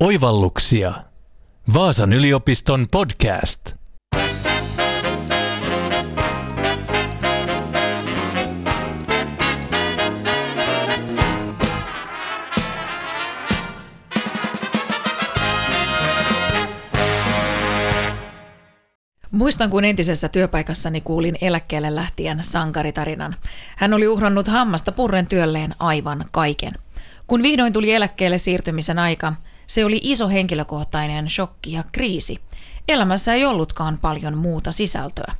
Oivalluksia. Vaasan yliopiston podcast. Muistan, kun entisessä työpaikassani kuulin eläkkeelle lähtien sankaritarinan. Hän oli uhrannut hammasta purren työlleen aivan kaiken. Kun vihdoin tuli eläkkeelle siirtymisen aika, se oli iso henkilökohtainen shokki ja kriisi. Elämässä ei ollutkaan paljon muuta sisältöä.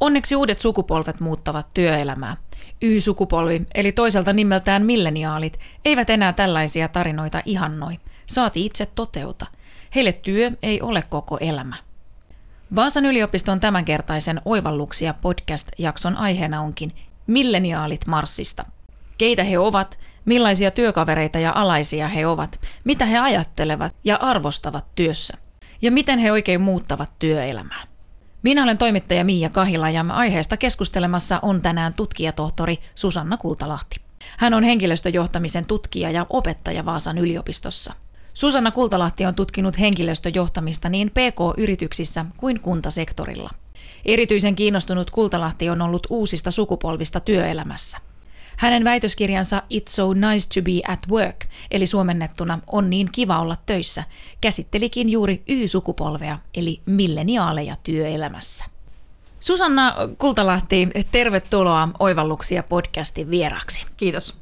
Onneksi uudet sukupolvet muuttavat työelämää. Y-sukupolvi, eli toiselta nimeltään milleniaalit, eivät enää tällaisia tarinoita ihannoi. Saati itse toteuta. Heille työ ei ole koko elämä. Vaasan yliopiston tämänkertaisen Oivalluksia podcast-jakson aiheena onkin Milleniaalit Marsista. Keitä he ovat, millaisia työkavereita ja alaisia he ovat, mitä he ajattelevat ja arvostavat työssä, ja miten he oikein muuttavat työelämää. Minä olen toimittaja Miia Kahila ja aiheesta keskustelemassa on tänään tutkijatohtori Susanna Kultalahti. Hän on henkilöstöjohtamisen tutkija ja opettaja Vaasan yliopistossa – Susanna Kultalahti on tutkinut henkilöstöjohtamista niin PK-yrityksissä kuin kuntasektorilla. Erityisen kiinnostunut Kultalahti on ollut uusista sukupolvista työelämässä. Hänen väitöskirjansa It's so nice to be at work, eli suomennettuna On niin kiva olla töissä, käsittelikin juuri Y-sukupolvea, eli milleniaaleja työelämässä. Susanna Kultalahti, tervetuloa Oivalluksia podcastin vieraksi. Kiitos.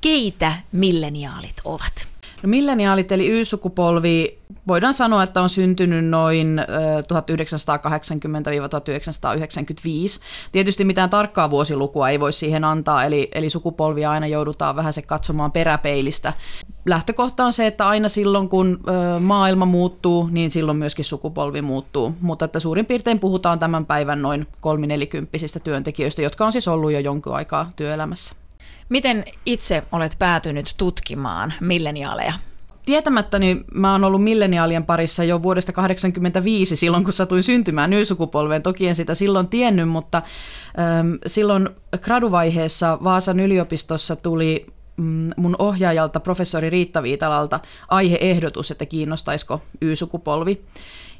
Keitä milleniaalit ovat? No milleniaalit eli Y-sukupolvi, voidaan sanoa, että on syntynyt noin 1980-1995. Tietysti mitään tarkkaa vuosilukua ei voi siihen antaa, eli, eli sukupolvia aina joudutaan vähän se katsomaan peräpeilistä. Lähtökohta on se, että aina silloin kun maailma muuttuu, niin silloin myöskin sukupolvi muuttuu. Mutta että suurin piirtein puhutaan tämän päivän noin kolminelikymppisistä työntekijöistä, jotka on siis ollut jo jonkun aikaa työelämässä. Miten itse olet päätynyt tutkimaan milleniaaleja? Tietämättäni mä oon ollut milleniaalien parissa jo vuodesta 1985 silloin, kun satuin syntymään nykysukupolveen. Toki en sitä silloin tiennyt, mutta äm, silloin graduvaiheessa Vaasan yliopistossa tuli mm, mun ohjaajalta, professori Riitta Viitalalta, aiheehdotus, että kiinnostaisiko Y-sukupolvi.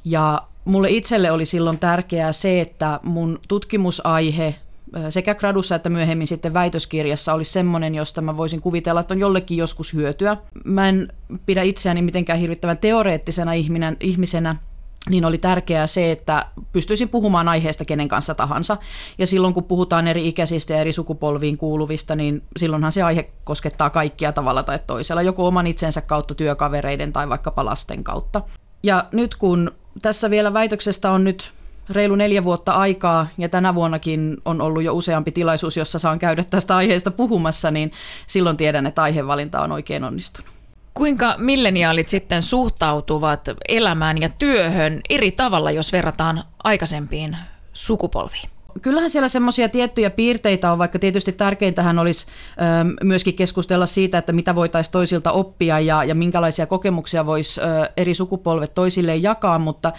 Ja mulle itselle oli silloin tärkeää se, että mun tutkimusaihe sekä gradussa että myöhemmin sitten väitöskirjassa olisi semmoinen, josta mä voisin kuvitella, että on jollekin joskus hyötyä. Mä en pidä itseäni mitenkään hirvittävän teoreettisena ihminen, ihmisenä, niin oli tärkeää se, että pystyisin puhumaan aiheesta kenen kanssa tahansa. Ja silloin kun puhutaan eri ikäisistä ja eri sukupolviin kuuluvista, niin silloinhan se aihe koskettaa kaikkia tavalla tai toisella, joko oman itsensä kautta, työkavereiden tai vaikkapa lasten kautta. Ja nyt kun tässä vielä väitöksestä on nyt reilu neljä vuotta aikaa ja tänä vuonnakin on ollut jo useampi tilaisuus, jossa saan käydä tästä aiheesta puhumassa, niin silloin tiedän, että aihevalinta on oikein onnistunut. Kuinka milleniaalit sitten suhtautuvat elämään ja työhön eri tavalla, jos verrataan aikaisempiin sukupolviin? Kyllähän siellä semmoisia tiettyjä piirteitä on, vaikka tietysti tärkeintähän olisi ö, ähm, myöskin keskustella siitä, että mitä voitaisiin toisilta oppia ja, ja minkälaisia kokemuksia voisi eri sukupolvet toisilleen jakaa, mutta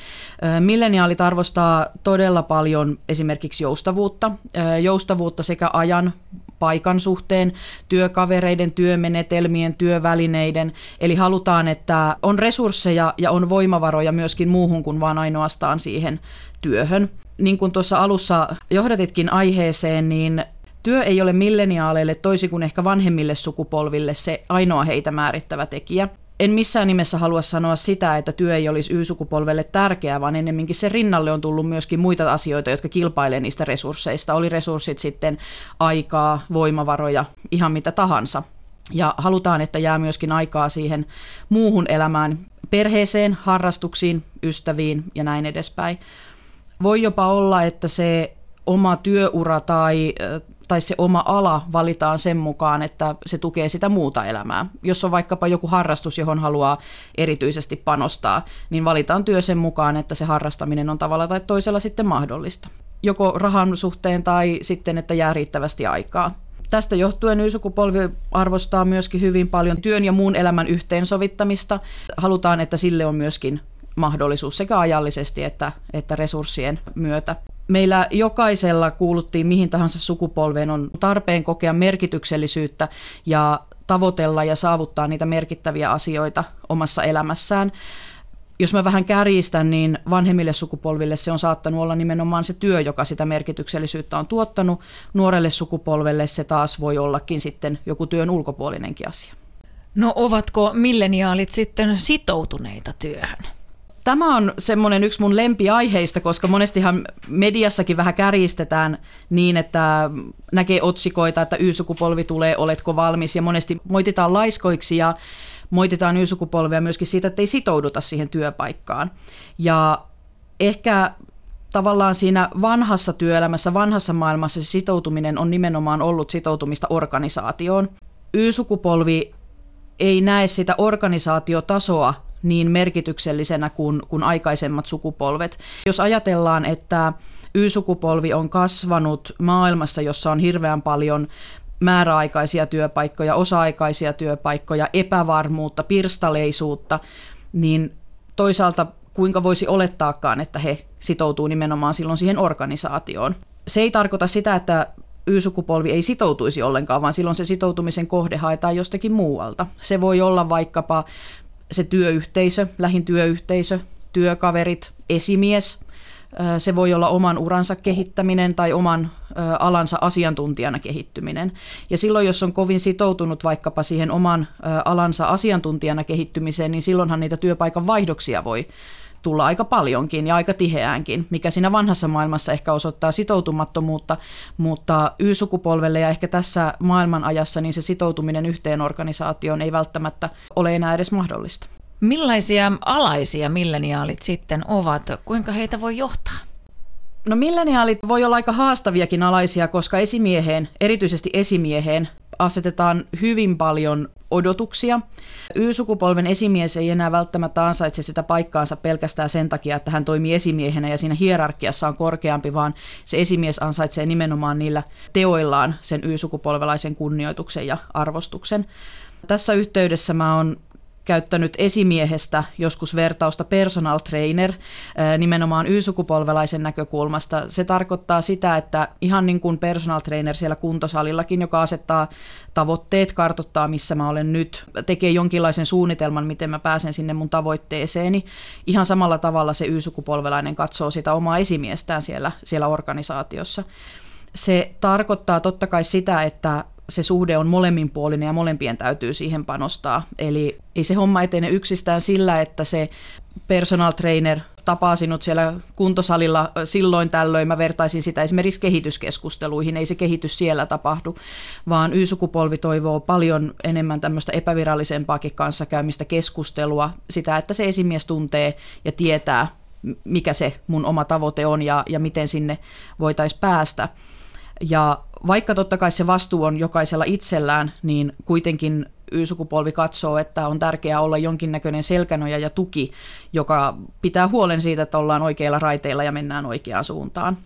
ö, milleniaalit arvostaa todella paljon esimerkiksi joustavuutta, ö, joustavuutta sekä ajan paikan suhteen, työkavereiden, työmenetelmien, työvälineiden. Eli halutaan, että on resursseja ja on voimavaroja myöskin muuhun kuin vaan ainoastaan siihen työhön niin kuin tuossa alussa johdatitkin aiheeseen, niin työ ei ole milleniaaleille toisin kuin ehkä vanhemmille sukupolville se ainoa heitä määrittävä tekijä. En missään nimessä halua sanoa sitä, että työ ei olisi Y-sukupolvelle tärkeää, vaan ennemminkin se rinnalle on tullut myöskin muita asioita, jotka kilpailevat niistä resursseista. Oli resurssit sitten aikaa, voimavaroja, ihan mitä tahansa. Ja halutaan, että jää myöskin aikaa siihen muuhun elämään, perheeseen, harrastuksiin, ystäviin ja näin edespäin voi jopa olla, että se oma työura tai, tai se oma ala valitaan sen mukaan, että se tukee sitä muuta elämää. Jos on vaikkapa joku harrastus, johon haluaa erityisesti panostaa, niin valitaan työ sen mukaan, että se harrastaminen on tavalla tai toisella sitten mahdollista. Joko rahan suhteen tai sitten, että jää riittävästi aikaa. Tästä johtuen Y-sukupolvi arvostaa myöskin hyvin paljon työn ja muun elämän yhteensovittamista. Halutaan, että sille on myöskin mahdollisuus sekä ajallisesti että, että resurssien myötä. Meillä jokaisella kuuluttiin mihin tahansa sukupolveen on tarpeen kokea merkityksellisyyttä ja tavoitella ja saavuttaa niitä merkittäviä asioita omassa elämässään. Jos mä vähän kärjistän, niin vanhemmille sukupolville se on saattanut olla nimenomaan se työ, joka sitä merkityksellisyyttä on tuottanut. Nuorelle sukupolvelle se taas voi ollakin sitten joku työn ulkopuolinenkin asia. No ovatko milleniaalit sitten sitoutuneita työhön? Tämä on semmoinen yksi mun lempiaiheista, koska monestihan mediassakin vähän kärjistetään niin, että näkee otsikoita, että Y-sukupolvi tulee, oletko valmis, ja monesti moititaan laiskoiksi ja moititaan Y-sukupolvea myöskin siitä, että ei sitouduta siihen työpaikkaan. Ja ehkä tavallaan siinä vanhassa työelämässä, vanhassa maailmassa se sitoutuminen on nimenomaan ollut sitoutumista organisaatioon. Y-sukupolvi ei näe sitä organisaatiotasoa niin merkityksellisenä kuin, kuin aikaisemmat sukupolvet. Jos ajatellaan, että Y-sukupolvi on kasvanut maailmassa, jossa on hirveän paljon määräaikaisia työpaikkoja, osa-aikaisia työpaikkoja, epävarmuutta, pirstaleisuutta, niin toisaalta kuinka voisi olettaakaan, että he sitoutuu nimenomaan silloin siihen organisaatioon. Se ei tarkoita sitä, että Y-sukupolvi ei sitoutuisi ollenkaan, vaan silloin se sitoutumisen kohde haetaan jostakin muualta. Se voi olla vaikkapa se työyhteisö, lähin työyhteisö, työkaverit, esimies. Se voi olla oman uransa kehittäminen tai oman alansa asiantuntijana kehittyminen. Ja silloin, jos on kovin sitoutunut vaikkapa siihen oman alansa asiantuntijana kehittymiseen, niin silloinhan niitä työpaikan vaihdoksia voi tulla aika paljonkin ja aika tiheäänkin, mikä siinä vanhassa maailmassa ehkä osoittaa sitoutumattomuutta, mutta Y-sukupolvelle ja ehkä tässä maailmanajassa niin se sitoutuminen yhteen organisaatioon ei välttämättä ole enää edes mahdollista. Millaisia alaisia milleniaalit sitten ovat? Kuinka heitä voi johtaa? No milleniaalit voi olla aika haastaviakin alaisia, koska esimieheen, erityisesti esimieheen, asetetaan hyvin paljon odotuksia. Y-sukupolven esimies ei enää välttämättä ansaitse sitä paikkaansa pelkästään sen takia, että hän toimii esimiehenä ja siinä hierarkiassa on korkeampi, vaan se esimies ansaitsee nimenomaan niillä teoillaan sen Y-sukupolvelaisen kunnioituksen ja arvostuksen. Tässä yhteydessä mä oon käyttänyt esimiehestä joskus vertausta personal trainer nimenomaan Y-sukupolvelaisen näkökulmasta. Se tarkoittaa sitä, että ihan niin kuin personal trainer siellä kuntosalillakin, joka asettaa tavoitteet, kartoittaa missä mä olen nyt, tekee jonkinlaisen suunnitelman, miten mä pääsen sinne mun tavoitteeseeni. Ihan samalla tavalla se Y-sukupolvelainen katsoo sitä omaa esimiestään siellä, siellä organisaatiossa. Se tarkoittaa totta kai sitä, että se suhde on molemminpuolinen ja molempien täytyy siihen panostaa. Eli ei se homma etene yksistään sillä, että se personal trainer tapaa sinut siellä kuntosalilla silloin tällöin. Mä vertaisin sitä esimerkiksi kehityskeskusteluihin. Ei se kehitys siellä tapahdu, vaan Y-sukupolvi toivoo paljon enemmän tämmöistä epävirallisempaakin kanssakäymistä keskustelua. Sitä, että se esimies tuntee ja tietää, mikä se mun oma tavoite on ja, ja miten sinne voitaisiin päästä. Ja vaikka totta kai se vastuu on jokaisella itsellään, niin kuitenkin Y-sukupolvi katsoo, että on tärkeää olla jonkinnäköinen selkänoja ja tuki, joka pitää huolen siitä, että ollaan oikeilla raiteilla ja mennään oikeaan suuntaan.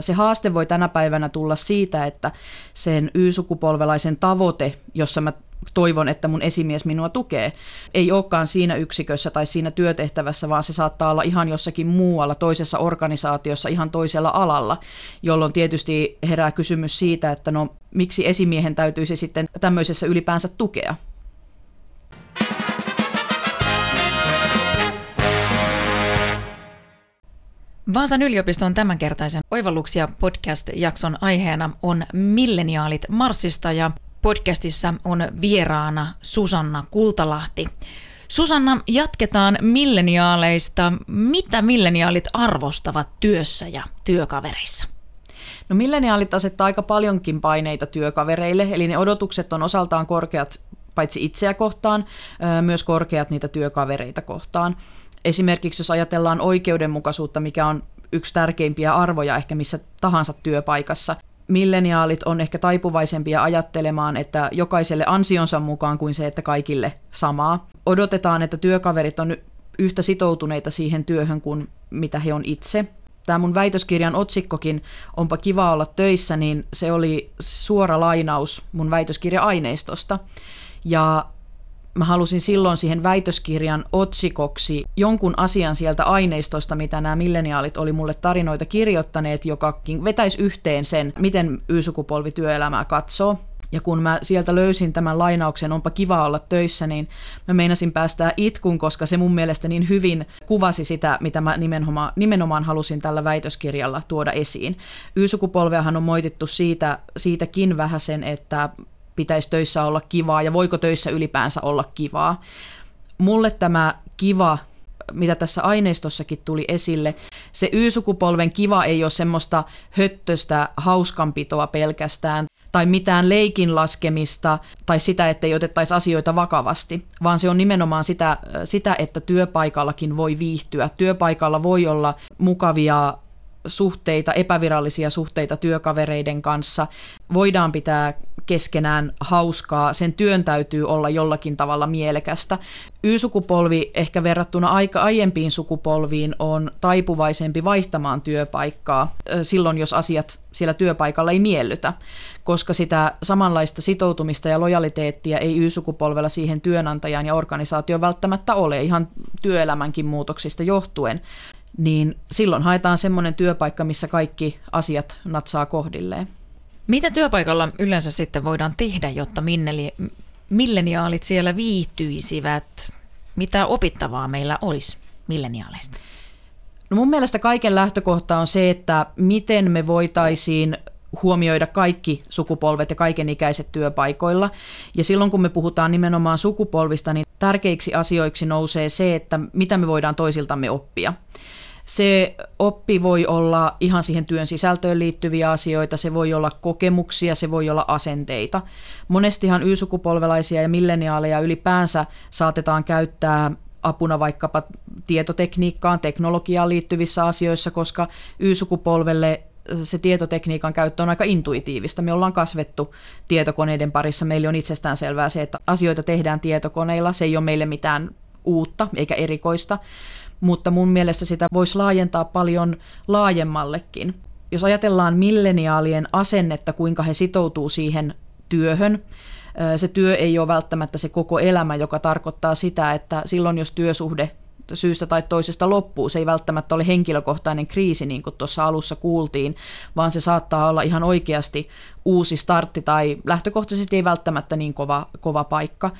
Se haaste voi tänä päivänä tulla siitä, että sen Y-sukupolvelaisen tavoite, jossa mä toivon, että mun esimies minua tukee. Ei olekaan siinä yksikössä tai siinä työtehtävässä, vaan se saattaa olla ihan jossakin muualla, toisessa organisaatiossa, ihan toisella alalla, jolloin tietysti herää kysymys siitä, että no miksi esimiehen täytyisi sitten tämmöisessä ylipäänsä tukea. Vaasan yliopiston tämänkertaisen Oivalluksia podcast-jakson aiheena on milleniaalit Marsista ja Podcastissa on vieraana Susanna Kultalahti. Susanna, jatketaan milleniaaleista. Mitä milleniaalit arvostavat työssä ja työkavereissa? No milleniaalit asettaa aika paljonkin paineita työkavereille, eli ne odotukset on osaltaan korkeat paitsi itseä kohtaan, myös korkeat niitä työkavereita kohtaan. Esimerkiksi jos ajatellaan oikeudenmukaisuutta, mikä on yksi tärkeimpiä arvoja ehkä missä tahansa työpaikassa, milleniaalit on ehkä taipuvaisempia ajattelemaan, että jokaiselle ansionsa mukaan kuin se, että kaikille samaa. Odotetaan, että työkaverit on yhtä sitoutuneita siihen työhön kuin mitä he on itse. Tämä mun väitöskirjan otsikkokin, onpa kiva olla töissä, niin se oli suora lainaus mun väitöskirja-aineistosta. Ja mä halusin silloin siihen väitöskirjan otsikoksi jonkun asian sieltä aineistosta, mitä nämä milleniaalit oli mulle tarinoita kirjoittaneet, joka vetäisi yhteen sen, miten Y-sukupolvi työelämää katsoo. Ja kun mä sieltä löysin tämän lainauksen, onpa kiva olla töissä, niin mä meinasin päästää itkun, koska se mun mielestä niin hyvin kuvasi sitä, mitä mä nimenomaan, nimenomaan halusin tällä väitöskirjalla tuoda esiin. Y-sukupolveahan on moitittu siitä, siitäkin vähän sen, että pitäisi töissä olla kivaa ja voiko töissä ylipäänsä olla kivaa. Mulle tämä kiva mitä tässä aineistossakin tuli esille, se Y-sukupolven kiva ei ole semmoista höttöstä hauskanpitoa pelkästään, tai mitään leikin laskemista tai sitä, että ei otettaisi asioita vakavasti, vaan se on nimenomaan sitä, sitä, että työpaikallakin voi viihtyä. Työpaikalla voi olla mukavia suhteita, epävirallisia suhteita työkavereiden kanssa. Voidaan pitää keskenään hauskaa, sen työn täytyy olla jollakin tavalla mielekästä. Y-sukupolvi ehkä verrattuna aika aiempiin sukupolviin on taipuvaisempi vaihtamaan työpaikkaa silloin, jos asiat siellä työpaikalla ei miellytä, koska sitä samanlaista sitoutumista ja lojaliteettia ei Y-sukupolvella siihen työnantajaan ja organisaatioon välttämättä ole, ihan työelämänkin muutoksista johtuen niin silloin haetaan semmoinen työpaikka, missä kaikki asiat natsaa kohdilleen. Mitä työpaikalla yleensä sitten voidaan tehdä, jotta milleniaalit siellä viihtyisivät? Mitä opittavaa meillä olisi milleniaaleista? No mun mielestä kaiken lähtökohta on se, että miten me voitaisiin huomioida kaikki sukupolvet ja kaikenikäiset työpaikoilla. Ja silloin kun me puhutaan nimenomaan sukupolvista, niin tärkeiksi asioiksi nousee se, että mitä me voidaan toisiltamme oppia. Se oppi voi olla ihan siihen työn sisältöön liittyviä asioita, se voi olla kokemuksia, se voi olla asenteita. Monestihan Y-sukupolvelaisia ja milleniaaleja ylipäänsä saatetaan käyttää apuna vaikkapa tietotekniikkaan, teknologiaan liittyvissä asioissa, koska Y-sukupolvelle se tietotekniikan käyttö on aika intuitiivista. Me ollaan kasvettu tietokoneiden parissa. Meille on itsestään selvää se, että asioita tehdään tietokoneilla. Se ei ole meille mitään uutta eikä erikoista mutta mun mielestä sitä voisi laajentaa paljon laajemmallekin. Jos ajatellaan milleniaalien asennetta, kuinka he sitoutuu siihen työhön, se työ ei ole välttämättä se koko elämä, joka tarkoittaa sitä, että silloin jos työsuhde syystä tai toisesta loppuu. Se ei välttämättä ole henkilökohtainen kriisi, niin kuin tuossa alussa kuultiin, vaan se saattaa olla ihan oikeasti uusi startti tai lähtökohtaisesti ei välttämättä niin kova, kova paikka.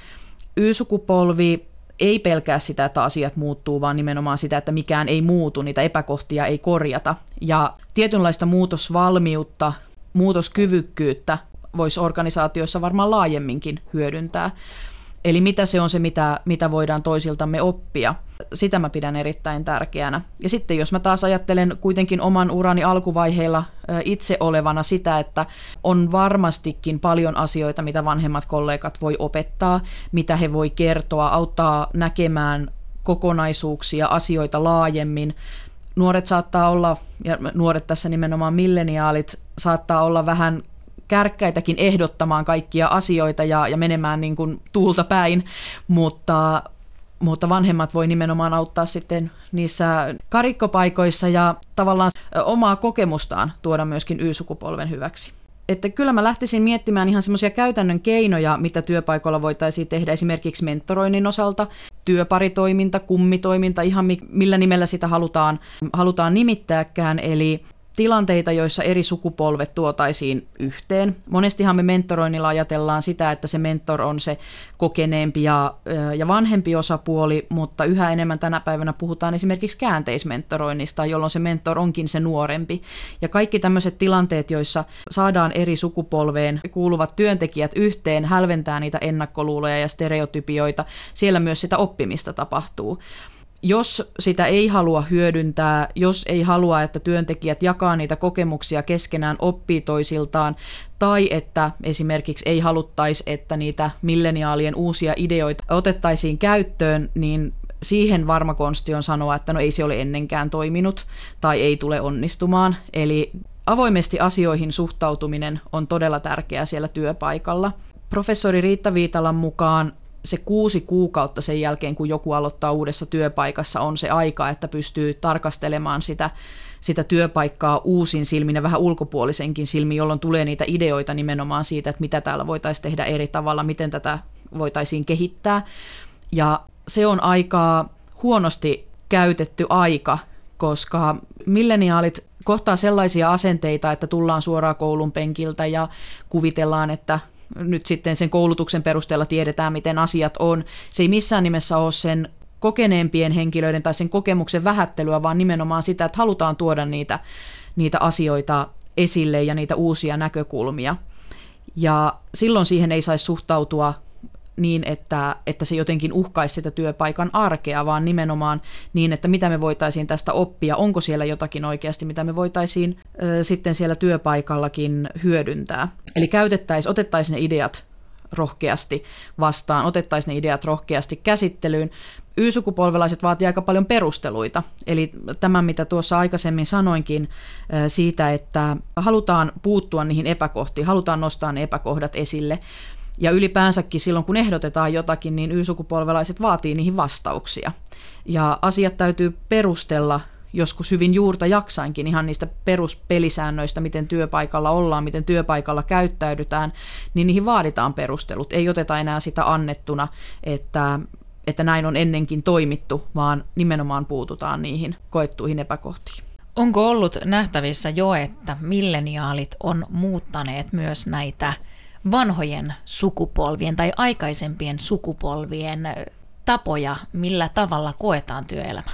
Y-sukupolvi ei pelkää sitä, että asiat muuttuu, vaan nimenomaan sitä, että mikään ei muutu, niitä epäkohtia ei korjata. Ja tietynlaista muutosvalmiutta, muutoskyvykkyyttä voisi organisaatioissa varmaan laajemminkin hyödyntää. Eli mitä se on se, mitä, mitä voidaan toisiltamme oppia. Sitä mä pidän erittäin tärkeänä. Ja sitten jos mä taas ajattelen kuitenkin oman urani alkuvaiheilla itse olevana sitä, että on varmastikin paljon asioita, mitä vanhemmat kollegat voi opettaa, mitä he voi kertoa, auttaa näkemään kokonaisuuksia, asioita laajemmin. Nuoret saattaa olla, ja nuoret tässä nimenomaan milleniaalit, saattaa olla vähän kärkkäitäkin ehdottamaan kaikkia asioita ja, ja menemään niin kuin tuulta päin, mutta, mutta vanhemmat voi nimenomaan auttaa sitten niissä karikkopaikoissa ja tavallaan omaa kokemustaan tuoda myöskin Y-sukupolven hyväksi. Että kyllä mä lähtisin miettimään ihan semmoisia käytännön keinoja, mitä työpaikoilla voitaisiin tehdä esimerkiksi mentoroinnin osalta, työparitoiminta, kummitoiminta, ihan millä nimellä sitä halutaan, halutaan nimittääkään, eli tilanteita, joissa eri sukupolvet tuotaisiin yhteen. Monestihan me mentoroinnilla ajatellaan sitä, että se mentor on se kokeneempi ja, ja vanhempi osapuoli, mutta yhä enemmän tänä päivänä puhutaan esimerkiksi käänteismentoroinnista, jolloin se mentor onkin se nuorempi. Ja kaikki tämmöiset tilanteet, joissa saadaan eri sukupolveen kuuluvat työntekijät yhteen, hälventää niitä ennakkoluuloja ja stereotypioita, siellä myös sitä oppimista tapahtuu jos sitä ei halua hyödyntää, jos ei halua, että työntekijät jakaa niitä kokemuksia keskenään, oppii toisiltaan, tai että esimerkiksi ei haluttaisi, että niitä milleniaalien uusia ideoita otettaisiin käyttöön, niin siihen varma konsti on sanoa, että no ei se ole ennenkään toiminut tai ei tule onnistumaan. Eli avoimesti asioihin suhtautuminen on todella tärkeää siellä työpaikalla. Professori Riitta Viitalan mukaan se kuusi kuukautta sen jälkeen, kun joku aloittaa uudessa työpaikassa, on se aika, että pystyy tarkastelemaan sitä, sitä työpaikkaa uusin silmin ja vähän ulkopuolisenkin silmin, jolloin tulee niitä ideoita nimenomaan siitä, että mitä täällä voitaisiin tehdä eri tavalla, miten tätä voitaisiin kehittää. Ja se on aika huonosti käytetty aika, koska milleniaalit kohtaa sellaisia asenteita, että tullaan suoraan koulun penkiltä ja kuvitellaan, että nyt sitten sen koulutuksen perusteella tiedetään, miten asiat on. Se ei missään nimessä ole sen kokeneempien henkilöiden tai sen kokemuksen vähättelyä, vaan nimenomaan sitä, että halutaan tuoda niitä, niitä asioita esille ja niitä uusia näkökulmia. Ja silloin siihen ei saisi suhtautua niin, että, että se jotenkin uhkaisi sitä työpaikan arkea, vaan nimenomaan niin, että mitä me voitaisiin tästä oppia, onko siellä jotakin oikeasti, mitä me voitaisiin ö, sitten siellä työpaikallakin hyödyntää. Eli käytettäisiin, otettaisiin ne ideat rohkeasti vastaan, otettaisiin ne ideat rohkeasti käsittelyyn. Y-sukupolvelaiset vaatii aika paljon perusteluita. Eli tämä, mitä tuossa aikaisemmin sanoinkin siitä, että halutaan puuttua niihin epäkohtiin, halutaan nostaa ne epäkohdat esille. Ja ylipäänsäkin silloin, kun ehdotetaan jotakin, niin Y-sukupolvelaiset vaatii niihin vastauksia. Ja asiat täytyy perustella joskus hyvin juurta jaksainkin ihan niistä peruspelisäännöistä, miten työpaikalla ollaan, miten työpaikalla käyttäydytään, niin niihin vaaditaan perustelut. Ei oteta enää sitä annettuna, että, että näin on ennenkin toimittu, vaan nimenomaan puututaan niihin koettuihin epäkohtiin. Onko ollut nähtävissä jo, että milleniaalit on muuttaneet myös näitä vanhojen sukupolvien tai aikaisempien sukupolvien tapoja, millä tavalla koetaan työelämä?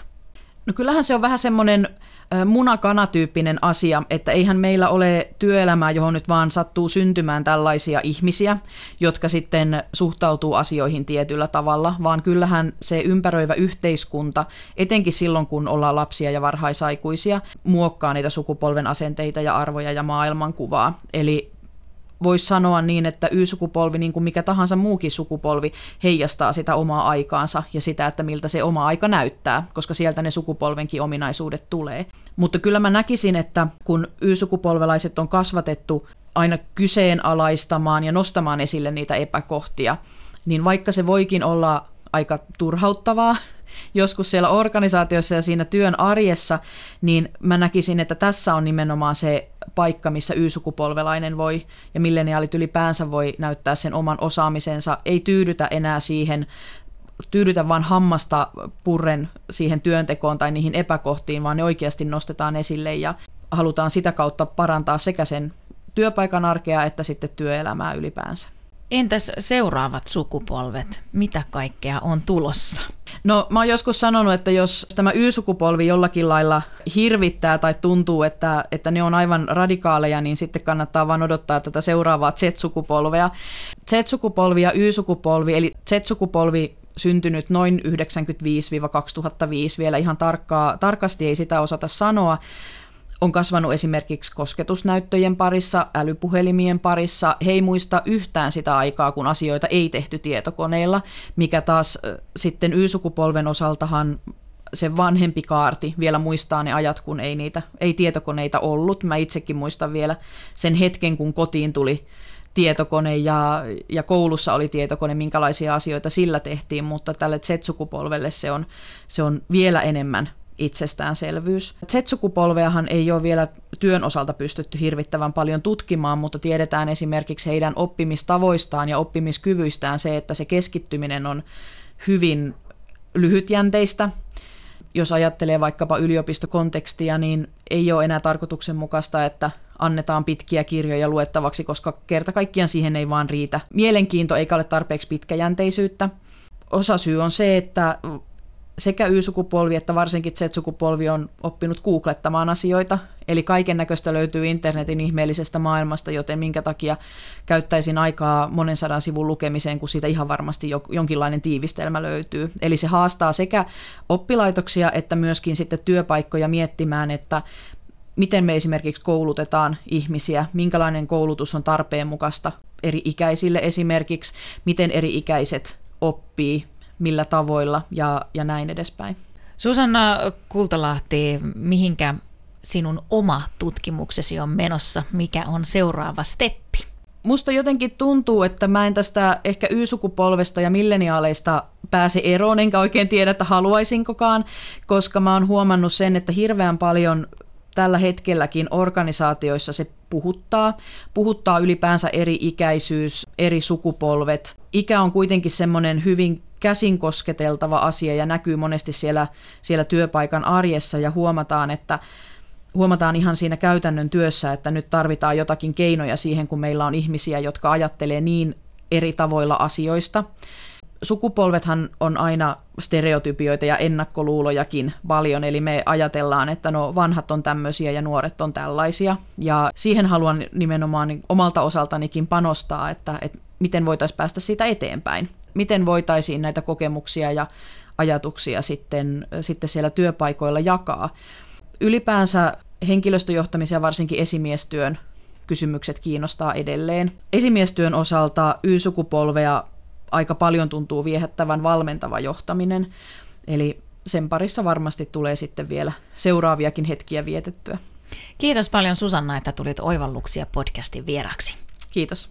No kyllähän se on vähän semmoinen munakanatyyppinen asia, että eihän meillä ole työelämää, johon nyt vaan sattuu syntymään tällaisia ihmisiä, jotka sitten suhtautuu asioihin tietyllä tavalla, vaan kyllähän se ympäröivä yhteiskunta, etenkin silloin kun ollaan lapsia ja varhaisaikuisia, muokkaa niitä sukupolven asenteita ja arvoja ja maailmankuvaa. Eli voisi sanoa niin, että Y-sukupolvi, niin kuin mikä tahansa muukin sukupolvi, heijastaa sitä omaa aikaansa ja sitä, että miltä se oma aika näyttää, koska sieltä ne sukupolvenkin ominaisuudet tulee. Mutta kyllä mä näkisin, että kun Y-sukupolvelaiset on kasvatettu aina kyseenalaistamaan ja nostamaan esille niitä epäkohtia, niin vaikka se voikin olla aika turhauttavaa joskus siellä organisaatiossa ja siinä työn arjessa, niin mä näkisin, että tässä on nimenomaan se paikka, missä Y-sukupolvelainen voi ja milleniaalit ylipäänsä voi näyttää sen oman osaamisensa, ei tyydytä enää siihen tyydytä vain hammasta purren siihen työntekoon tai niihin epäkohtiin, vaan ne oikeasti nostetaan esille ja halutaan sitä kautta parantaa sekä sen työpaikan arkea että sitten työelämää ylipäänsä. Entäs seuraavat sukupolvet? Mitä kaikkea on tulossa? No mä oon joskus sanonut, että jos tämä Y-sukupolvi jollakin lailla hirvittää tai tuntuu, että, että ne on aivan radikaaleja, niin sitten kannattaa vaan odottaa tätä seuraavaa Z-sukupolvea. Z-sukupolvi ja Y-sukupolvi, eli Z-sukupolvi syntynyt noin 95-2005, vielä ihan tarkkaa, tarkasti ei sitä osata sanoa, on kasvanut esimerkiksi kosketusnäyttöjen parissa, älypuhelimien parissa. He ei muista yhtään sitä aikaa, kun asioita ei tehty tietokoneilla, mikä taas sitten Y-sukupolven osaltahan se vanhempi kaarti vielä muistaa ne ajat, kun ei, niitä, ei tietokoneita ollut. Mä itsekin muistan vielä sen hetken, kun kotiin tuli tietokone ja, ja koulussa oli tietokone, minkälaisia asioita sillä tehtiin, mutta tälle Z-sukupolvelle se on, se on vielä enemmän itsestäänselvyys. Z-sukupolveahan ei ole vielä työn osalta pystytty hirvittävän paljon tutkimaan, mutta tiedetään esimerkiksi heidän oppimistavoistaan ja oppimiskyvyistään se, että se keskittyminen on hyvin lyhytjänteistä. Jos ajattelee vaikkapa yliopistokontekstia, niin ei ole enää tarkoituksenmukaista, että annetaan pitkiä kirjoja luettavaksi, koska kerta kaikkiaan siihen ei vaan riitä mielenkiinto eikä ole tarpeeksi pitkäjänteisyyttä. Osa syy on se, että sekä Y-sukupolvi että varsinkin Z-sukupolvi on oppinut googlettamaan asioita, eli kaiken näköistä löytyy internetin ihmeellisestä maailmasta, joten minkä takia käyttäisin aikaa monen sadan sivun lukemiseen, kun siitä ihan varmasti jonkinlainen tiivistelmä löytyy. Eli se haastaa sekä oppilaitoksia että myöskin sitten työpaikkoja miettimään, että miten me esimerkiksi koulutetaan ihmisiä, minkälainen koulutus on tarpeen mukaista eri ikäisille esimerkiksi, miten eri ikäiset oppii millä tavoilla ja, ja näin edespäin. Susanna Kultalahti, mihinkä sinun oma tutkimuksesi on menossa? Mikä on seuraava steppi? Musta jotenkin tuntuu, että mä en tästä ehkä Y-sukupolvesta ja milleniaaleista pääse eroon, enkä oikein tiedä, että haluaisinkokaan, koska mä oon huomannut sen, että hirveän paljon tällä hetkelläkin organisaatioissa se puhuttaa. Puhuttaa ylipäänsä eri ikäisyys, eri sukupolvet. Ikä on kuitenkin semmoinen hyvin käsin kosketeltava asia ja näkyy monesti siellä, siellä työpaikan arjessa ja huomataan, että huomataan ihan siinä käytännön työssä, että nyt tarvitaan jotakin keinoja siihen, kun meillä on ihmisiä, jotka ajattelee niin eri tavoilla asioista. Sukupolvethan on aina stereotypioita ja ennakkoluulojakin paljon, eli me ajatellaan, että no vanhat on tämmöisiä ja nuoret on tällaisia. Ja siihen haluan nimenomaan omalta osaltanikin panostaa, että, että miten voitaisiin päästä siitä eteenpäin. Miten voitaisiin näitä kokemuksia ja ajatuksia sitten, sitten siellä työpaikoilla jakaa. Ylipäänsä henkilöstöjohtamisen ja varsinkin esimiestyön kysymykset kiinnostaa edelleen. Esimiestyön osalta Y-sukupolvea aika paljon tuntuu viehättävän valmentava johtaminen, eli sen parissa varmasti tulee sitten vielä seuraaviakin hetkiä vietettyä. Kiitos paljon Susanna, että tulit Oivalluksia podcastin vieraksi. Kiitos.